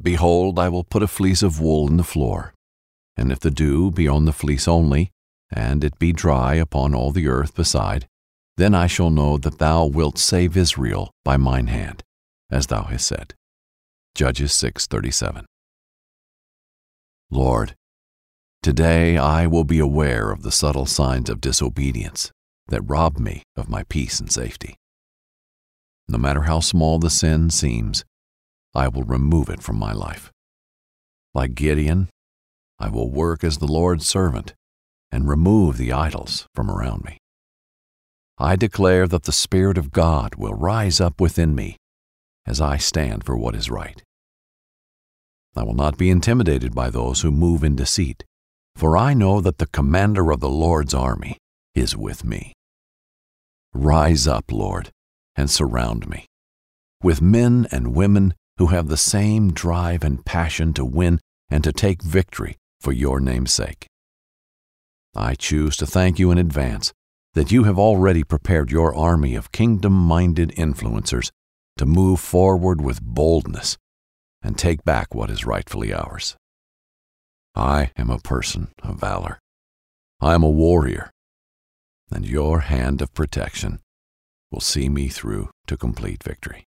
Behold, I will put a fleece of wool in the floor, and if the dew be on the fleece only, and it be dry upon all the earth beside, then I shall know that thou wilt save Israel by mine hand, as thou hast said. Judges 6:37. Lord, today I will be aware of the subtle signs of disobedience that rob me of my peace and safety. No matter how small the sin seems, I will remove it from my life. Like Gideon, I will work as the Lord's servant and remove the idols from around me. I declare that the Spirit of God will rise up within me as I stand for what is right. I will not be intimidated by those who move in deceit, for I know that the commander of the Lord's army is with me. Rise up, Lord, and surround me with men and women who have the same drive and passion to win and to take victory for your name's sake. I choose to thank you in advance that you have already prepared your army of kingdom minded influencers to move forward with boldness and take back what is rightfully ours. I am a person of valor. I am a warrior, and your hand of protection will see me through to complete victory.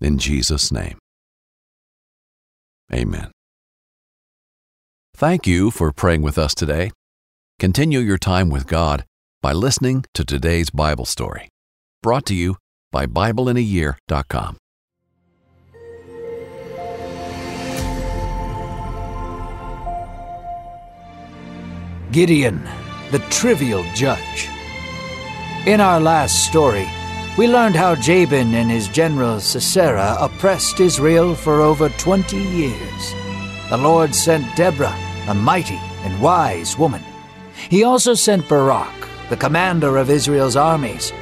In Jesus' name, amen. Thank you for praying with us today. Continue your time with God by listening to today's Bible story, brought to you by BibleInAYear.com. Gideon, the trivial judge. In our last story, we learned how Jabin and his general Sisera oppressed Israel for over 20 years. The Lord sent Deborah, a mighty and wise woman. He also sent Barak, the commander of Israel's armies.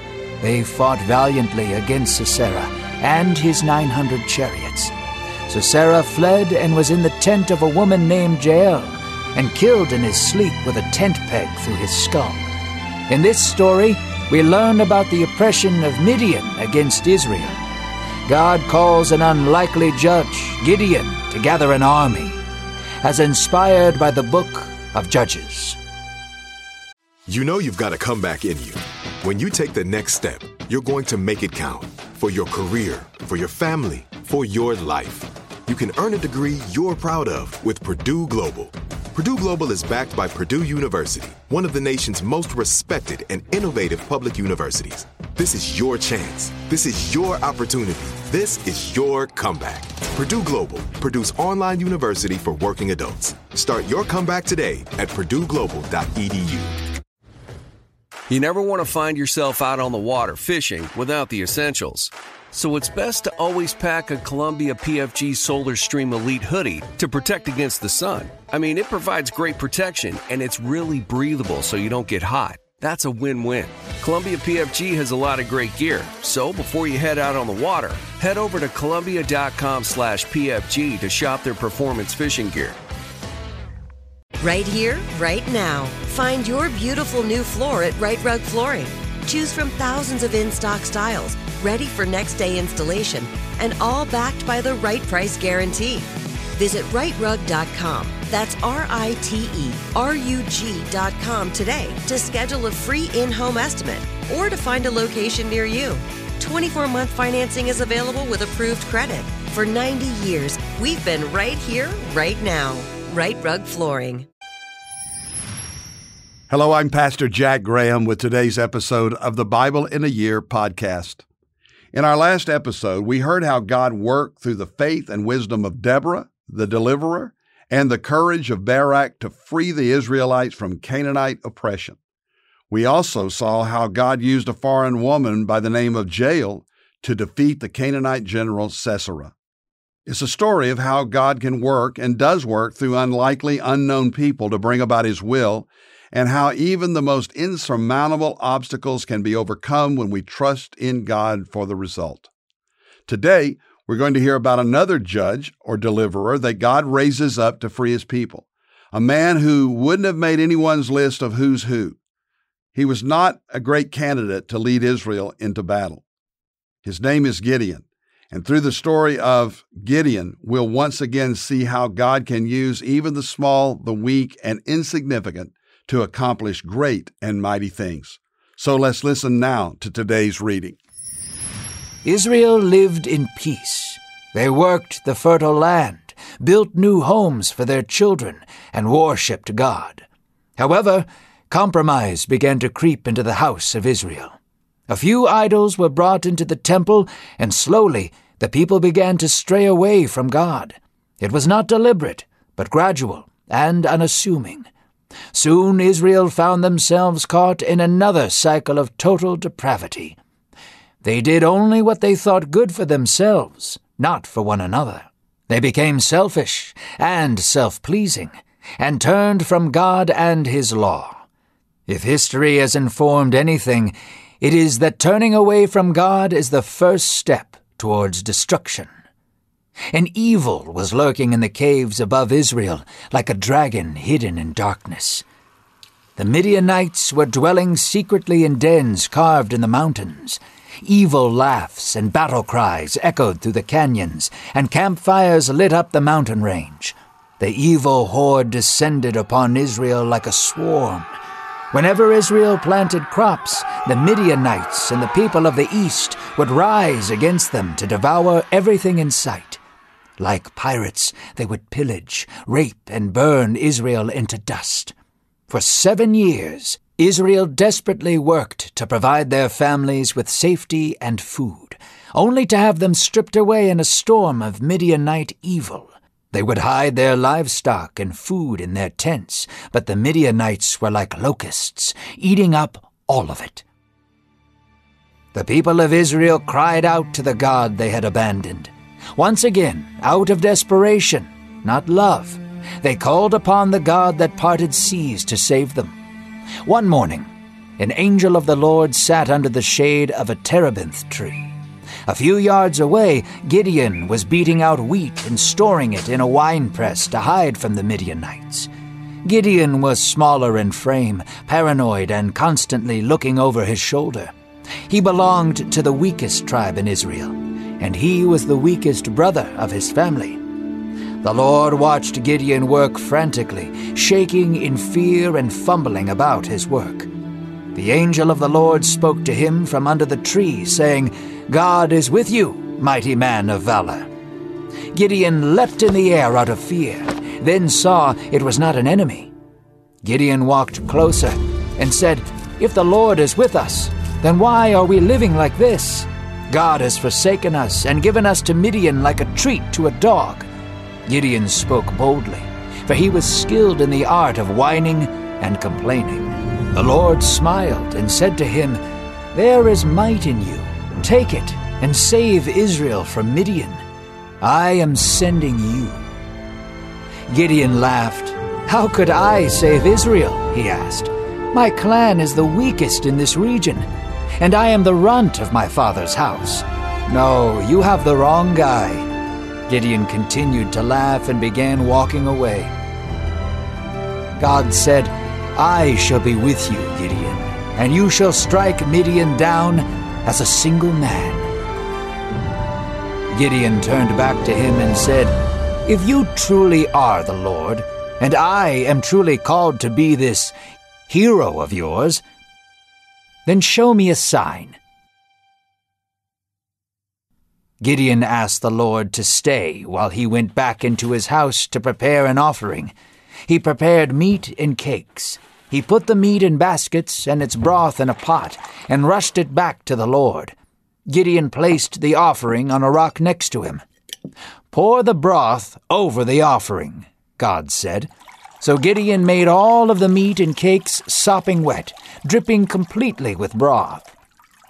They fought valiantly against Sisera and his 900 chariots. Sisera fled and was in the tent of a woman named Jael, and killed in his sleep with a tent peg through his skull. In this story, we learn about the oppression of Midian against Israel. God calls an unlikely judge, Gideon, to gather an army, as inspired by the book of Judges. You know you've got a comeback in you. When you take the next step, you're going to make it count for your career, for your family, for your life. You can earn a degree you're proud of with Purdue Global. Purdue Global is backed by Purdue University, one of the nation's most respected and innovative public universities. This is your chance. This is your opportunity. This is your comeback. Purdue Global, Purdue's online university for working adults. Start your comeback today at purdueglobal.edu. You never want to find yourself out on the water fishing without the essentials. So it's best to always pack a Columbia PFG Solar Stream Elite hoodie to protect against the sun. I mean, it provides great protection and it's really breathable so you don't get hot. That's a win-win. Columbia PFG has a lot of great gear, so before you head out on the water, head over to columbia.com/pfg to shop their performance fishing gear. Right here, right now. Find your beautiful new floor at Rite Rug Flooring. Choose from thousands of in stock styles, ready for next day installation, and all backed by the right price guarantee. Visit riterug.com. That's R I T E R U G.com today to schedule a free in home estimate or to find a location near you. 24 month financing is available with approved credit. For 90 years, we've been right here, right now. Rite Rug Flooring. Hello, I'm Pastor Jack Graham with today's episode of the Bible in a Year podcast. In our last episode, we heard how God worked through the faith and wisdom of Deborah, the deliverer, and the courage of Barak to free the Israelites from Canaanite oppression. We also saw how God used a foreign woman by the name of Jael to defeat the Canaanite general Sisera. It's a story of how God can work and does work through unlikely, unknown people to bring about His will, and how even the most insurmountable obstacles can be overcome when we trust in God for the result. Today, we're going to hear about another judge or deliverer that God raises up to free His people, a man who wouldn't have made anyone's list of who's who. He was not a great candidate to lead Israel into battle. His name is Gideon And through the story of Gideon, we'll once again see how God can use even the small, the weak, and insignificant to accomplish great and mighty things. So let's listen now to today's reading. Israel lived in peace. They worked the fertile land, built new homes for their children, and worshipped God. However, compromise began to creep into the house of Israel. A few idols were brought into the temple, and slowly the people began to stray away from God. It was not deliberate, but gradual and unassuming. Soon Israel found themselves caught in another cycle of total depravity. They did only what they thought good for themselves, not for one another. They became selfish and self pleasing, and turned from God and His law. If history has informed anything, it is that turning away from God is the first step towards destruction. An evil was lurking in the caves above Israel, like a dragon hidden in darkness. The Midianites were dwelling secretly in dens carved in the mountains. Evil laughs and battle cries echoed through the canyons, and campfires lit up the mountain range. The evil horde descended upon Israel like a swarm. Whenever Israel planted crops, the Midianites and the people of the east would rise against them to devour everything in sight. Like pirates, they would pillage, rape, and burn Israel into dust. For seven years, Israel desperately worked to provide their families with safety and food, only to have them stripped away in a storm of Midianite evil. They would hide their livestock and food in their tents, but the Midianites were like locusts, eating up all of it. The people of Israel cried out to the God they had abandoned. Once again, out of desperation, not love, they called upon the God that parted seas to save them. One morning, an angel of the Lord sat under the shade of a terebinth tree. A few yards away, Gideon was beating out wheat and storing it in a wine press to hide from the Midianites. Gideon was smaller in frame, paranoid, and constantly looking over his shoulder. He belonged to the weakest tribe in Israel, and he was the weakest brother of his family. The Lord watched Gideon work frantically, shaking in fear and fumbling about his work. The angel of the Lord spoke to him from under the tree, saying, God is with you, mighty man of valor. Gideon leapt in the air out of fear, then saw it was not an enemy. Gideon walked closer and said, If the Lord is with us, then why are we living like this? God has forsaken us and given us to Midian like a treat to a dog. Gideon spoke boldly, for he was skilled in the art of whining and complaining. The Lord smiled and said to him, There is might in you. Take it and save Israel from Midian. I am sending you. Gideon laughed. How could I save Israel? he asked. My clan is the weakest in this region, and I am the runt of my father's house. No, you have the wrong guy. Gideon continued to laugh and began walking away. God said, I shall be with you, Gideon, and you shall strike Midian down as a single man. Gideon turned back to him and said, If you truly are the Lord, and I am truly called to be this hero of yours, then show me a sign. Gideon asked the Lord to stay while he went back into his house to prepare an offering. He prepared meat and cakes. He put the meat in baskets and its broth in a pot and rushed it back to the Lord. Gideon placed the offering on a rock next to him. Pour the broth over the offering, God said. So Gideon made all of the meat and cakes sopping wet, dripping completely with broth.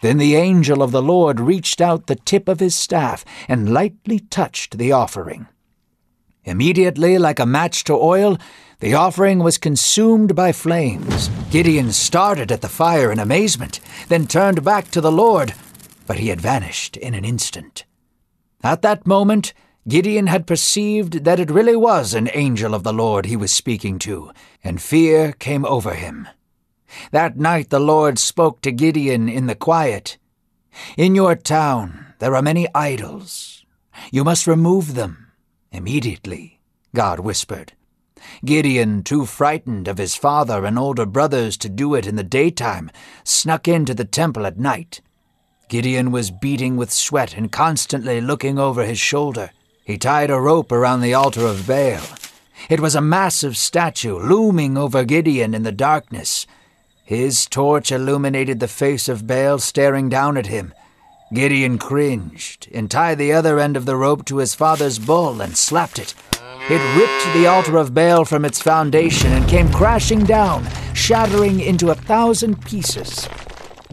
Then the angel of the Lord reached out the tip of his staff and lightly touched the offering. Immediately, like a match to oil, the offering was consumed by flames. Gideon started at the fire in amazement, then turned back to the Lord, but he had vanished in an instant. At that moment, Gideon had perceived that it really was an angel of the Lord he was speaking to, and fear came over him. That night the Lord spoke to Gideon in the quiet. In your town there are many idols, You must remove them immediately, God whispered. Gideon, too frightened of his father and older brothers to do it in the daytime, snuck into the temple at night. Gideon was beating with sweat and constantly looking over his shoulder. He tied a rope around the altar of Baal. It was a massive statue looming over Gideon in the darkness. His torch illuminated the face of Baal staring down at him. Gideon cringed and tied the other end of the rope to his father's bull and slapped it. It ripped the altar of Baal from its foundation and came crashing down, shattering into a thousand pieces.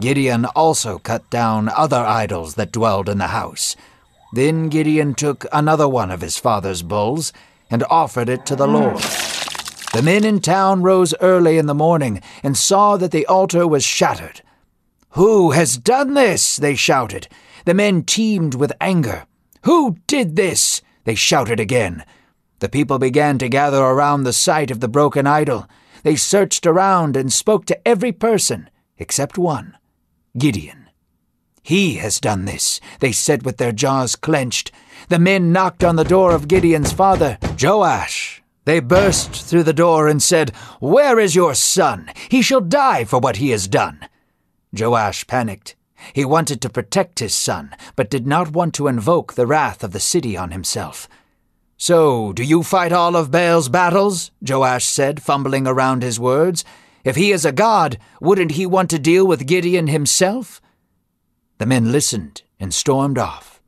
Gideon also cut down other idols that dwelled in the house. Then Gideon took another one of his father's bulls and offered it to the Lord. The men in town rose early in the morning and saw that the altar was shattered. Who has done this? they shouted. The men teemed with anger. Who did this? they shouted again. The people began to gather around the site of the broken idol. They searched around and spoke to every person except one Gideon. He has done this, they said with their jaws clenched. The men knocked on the door of Gideon's father, Joash. They burst through the door and said, Where is your son? He shall die for what he has done. Joash panicked. He wanted to protect his son, but did not want to invoke the wrath of the city on himself. So, do you fight all of Baal's battles? Joash said, fumbling around his words. If he is a god, wouldn't he want to deal with Gideon himself? The men listened and stormed off.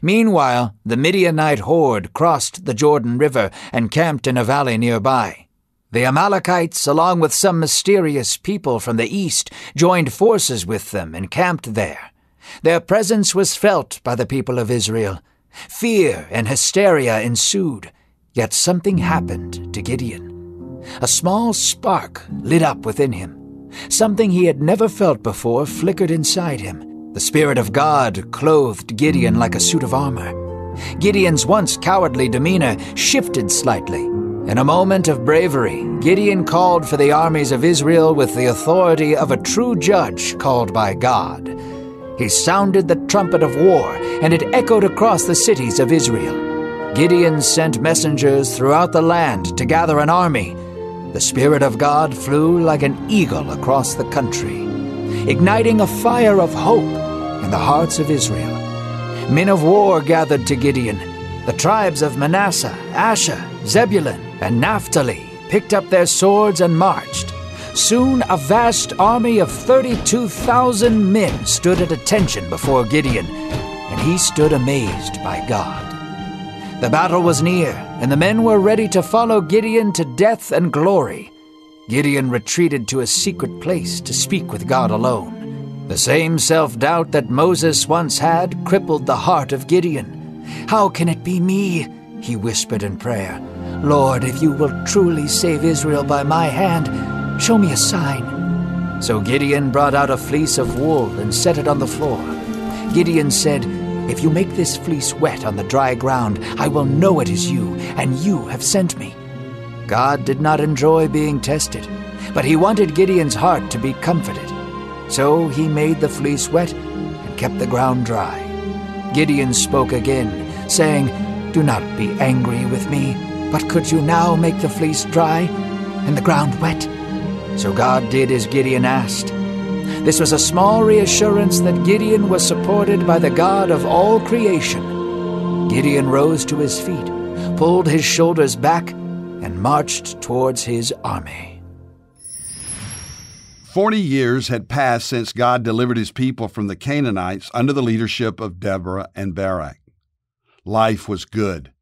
Meanwhile, the Midianite horde crossed the Jordan River and camped in a valley nearby. The Amalekites, along with some mysterious people from the east, joined forces with them and camped there. Their presence was felt by the people of Israel. Fear and hysteria ensued, yet something happened to Gideon. A small spark lit up within him. Something he had never felt before flickered inside him. The Spirit of God clothed Gideon like a suit of armor. Gideon's once cowardly demeanor shifted slightly. In a moment of bravery, Gideon called for the armies of Israel with the authority of a true judge called by God. He sounded the trumpet of war, and it echoed across the cities of Israel. Gideon sent messengers throughout the land to gather an army. The Spirit of God flew like an eagle across the country, igniting a fire of hope in the hearts of Israel. Men of war gathered to Gideon. The tribes of Manasseh, Asher, Zebulun, and Naphtali picked up their swords and marched. Soon a vast army of 32,000 men stood at attention before Gideon, and he stood amazed by God. The battle was near, and the men were ready to follow Gideon to death and glory. Gideon retreated to a secret place to speak with God alone. The same self doubt that Moses once had crippled the heart of Gideon. How can it be me? He whispered in prayer. Lord, if you will truly save Israel by my hand, Show me a sign. So Gideon brought out a fleece of wool and set it on the floor. Gideon said, If you make this fleece wet on the dry ground, I will know it is you, and you have sent me. God did not enjoy being tested, but he wanted Gideon's heart to be comforted. So he made the fleece wet and kept the ground dry. Gideon spoke again, saying, Do not be angry with me, but could you now make the fleece dry and the ground wet? So God did as Gideon asked. This was a small reassurance that Gideon was supported by the God of all creation. Gideon rose to his feet, pulled his shoulders back, and marched towards his army. Forty years had passed since God delivered his people from the Canaanites under the leadership of Deborah and Barak. Life was good.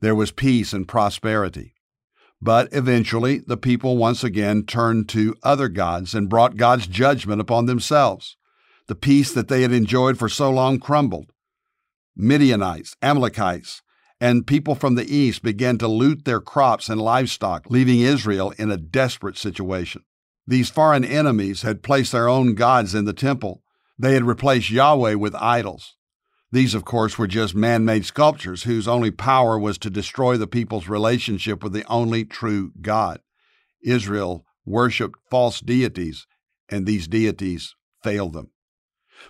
There was peace and prosperity. But eventually, the people once again turned to other gods and brought God's judgment upon themselves. The peace that they had enjoyed for so long crumbled. Midianites, Amalekites, and people from the east began to loot their crops and livestock, leaving Israel in a desperate situation. These foreign enemies had placed their own gods in the temple. They had replaced Yahweh with idols. These, of course, were just man made sculptures whose only power was to destroy the people's relationship with the only true God. Israel worshiped false deities, and these deities failed them.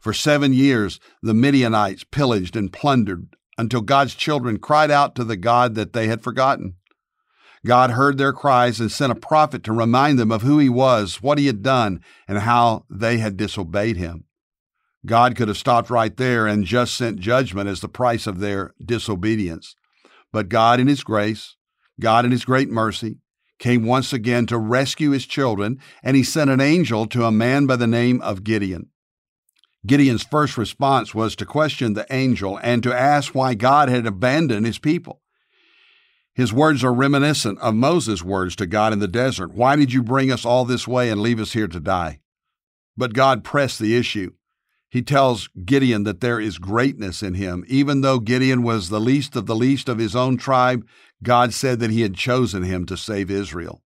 For seven years, the Midianites pillaged and plundered until God's children cried out to the God that they had forgotten. God heard their cries and sent a prophet to remind them of who he was, what he had done, and how they had disobeyed him. God could have stopped right there and just sent judgment as the price of their disobedience. But God, in His grace, God, in His great mercy, came once again to rescue His children, and He sent an angel to a man by the name of Gideon. Gideon's first response was to question the angel and to ask why God had abandoned His people. His words are reminiscent of Moses' words to God in the desert Why did you bring us all this way and leave us here to die? But God pressed the issue. He tells Gideon that there is greatness in him. Even though Gideon was the least of the least of his own tribe, God said that he had chosen him to save Israel.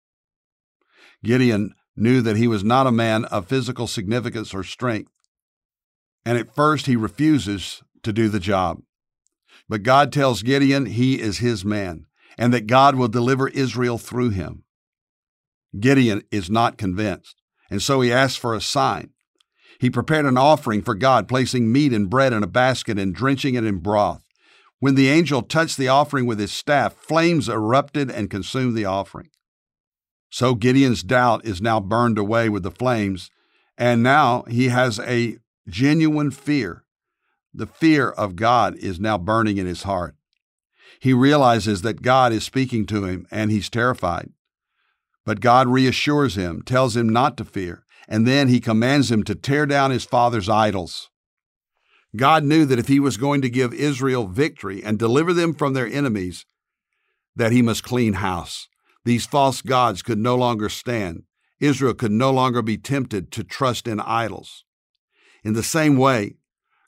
Gideon knew that he was not a man of physical significance or strength, and at first he refuses to do the job. But God tells Gideon he is his man and that God will deliver Israel through him. Gideon is not convinced, and so he asks for a sign. He prepared an offering for God, placing meat and bread in a basket and drenching it in broth. When the angel touched the offering with his staff, flames erupted and consumed the offering. So Gideon's doubt is now burned away with the flames, and now he has a genuine fear. The fear of God is now burning in his heart. He realizes that God is speaking to him and he's terrified. But God reassures him, tells him not to fear, and then he commands him to tear down his father's idols. God knew that if he was going to give Israel victory and deliver them from their enemies, that he must clean house. These false gods could no longer stand. Israel could no longer be tempted to trust in idols. In the same way,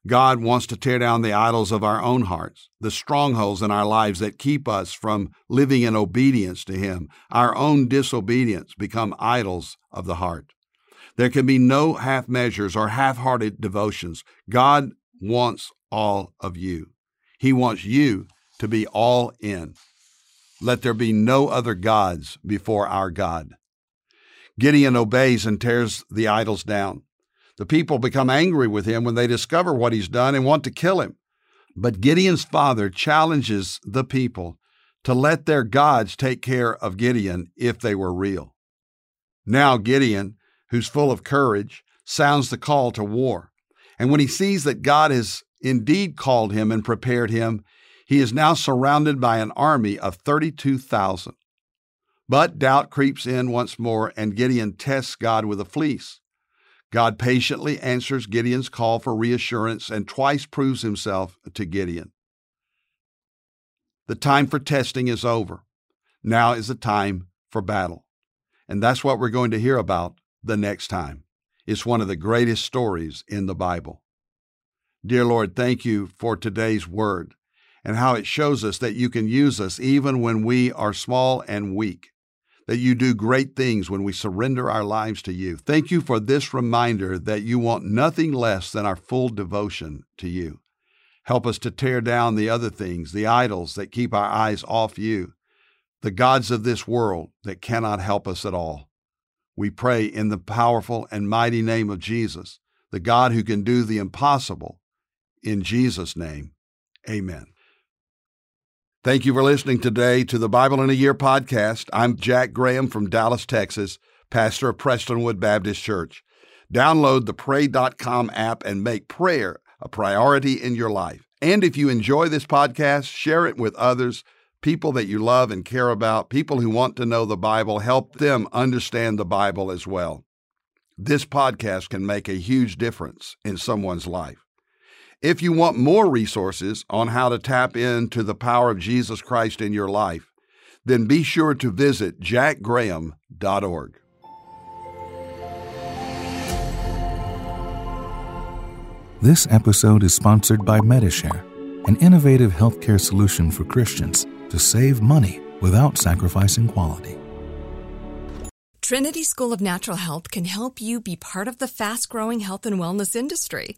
God wants to tear down the idols of our own hearts, the strongholds in our lives that keep us from living in obedience to Him. Our own disobedience become idols of the heart. There can be no half measures or half hearted devotions. God wants all of you. He wants you to be all in. Let there be no other gods before our God. Gideon obeys and tears the idols down. The people become angry with him when they discover what he's done and want to kill him. But Gideon's father challenges the people to let their gods take care of Gideon if they were real. Now Gideon who's full of courage, sounds the call to war. And when he sees that God has indeed called him and prepared him, he is now surrounded by an army of 32,000. But doubt creeps in once more, and Gideon tests God with a fleece. God patiently answers Gideon's call for reassurance and twice proves himself to Gideon. The time for testing is over. Now is the time for battle. And that's what we're going to hear about the next time. It's one of the greatest stories in the Bible. Dear Lord, thank you for today's word and how it shows us that you can use us even when we are small and weak, that you do great things when we surrender our lives to you. Thank you for this reminder that you want nothing less than our full devotion to you. Help us to tear down the other things, the idols that keep our eyes off you, the gods of this world that cannot help us at all. We pray in the powerful and mighty name of Jesus, the God who can do the impossible. In Jesus' name, amen. Thank you for listening today to the Bible in a Year podcast. I'm Jack Graham from Dallas, Texas, pastor of Prestonwood Baptist Church. Download the Pray.com app and make prayer a priority in your life. And if you enjoy this podcast, share it with others people that you love and care about, people who want to know the Bible, help them understand the Bible as well. This podcast can make a huge difference in someone's life. If you want more resources on how to tap into the power of Jesus Christ in your life, then be sure to visit jackgraham.org. This episode is sponsored by Medi-Share, an innovative healthcare solution for Christians to save money without sacrificing quality. Trinity School of Natural Health can help you be part of the fast growing health and wellness industry.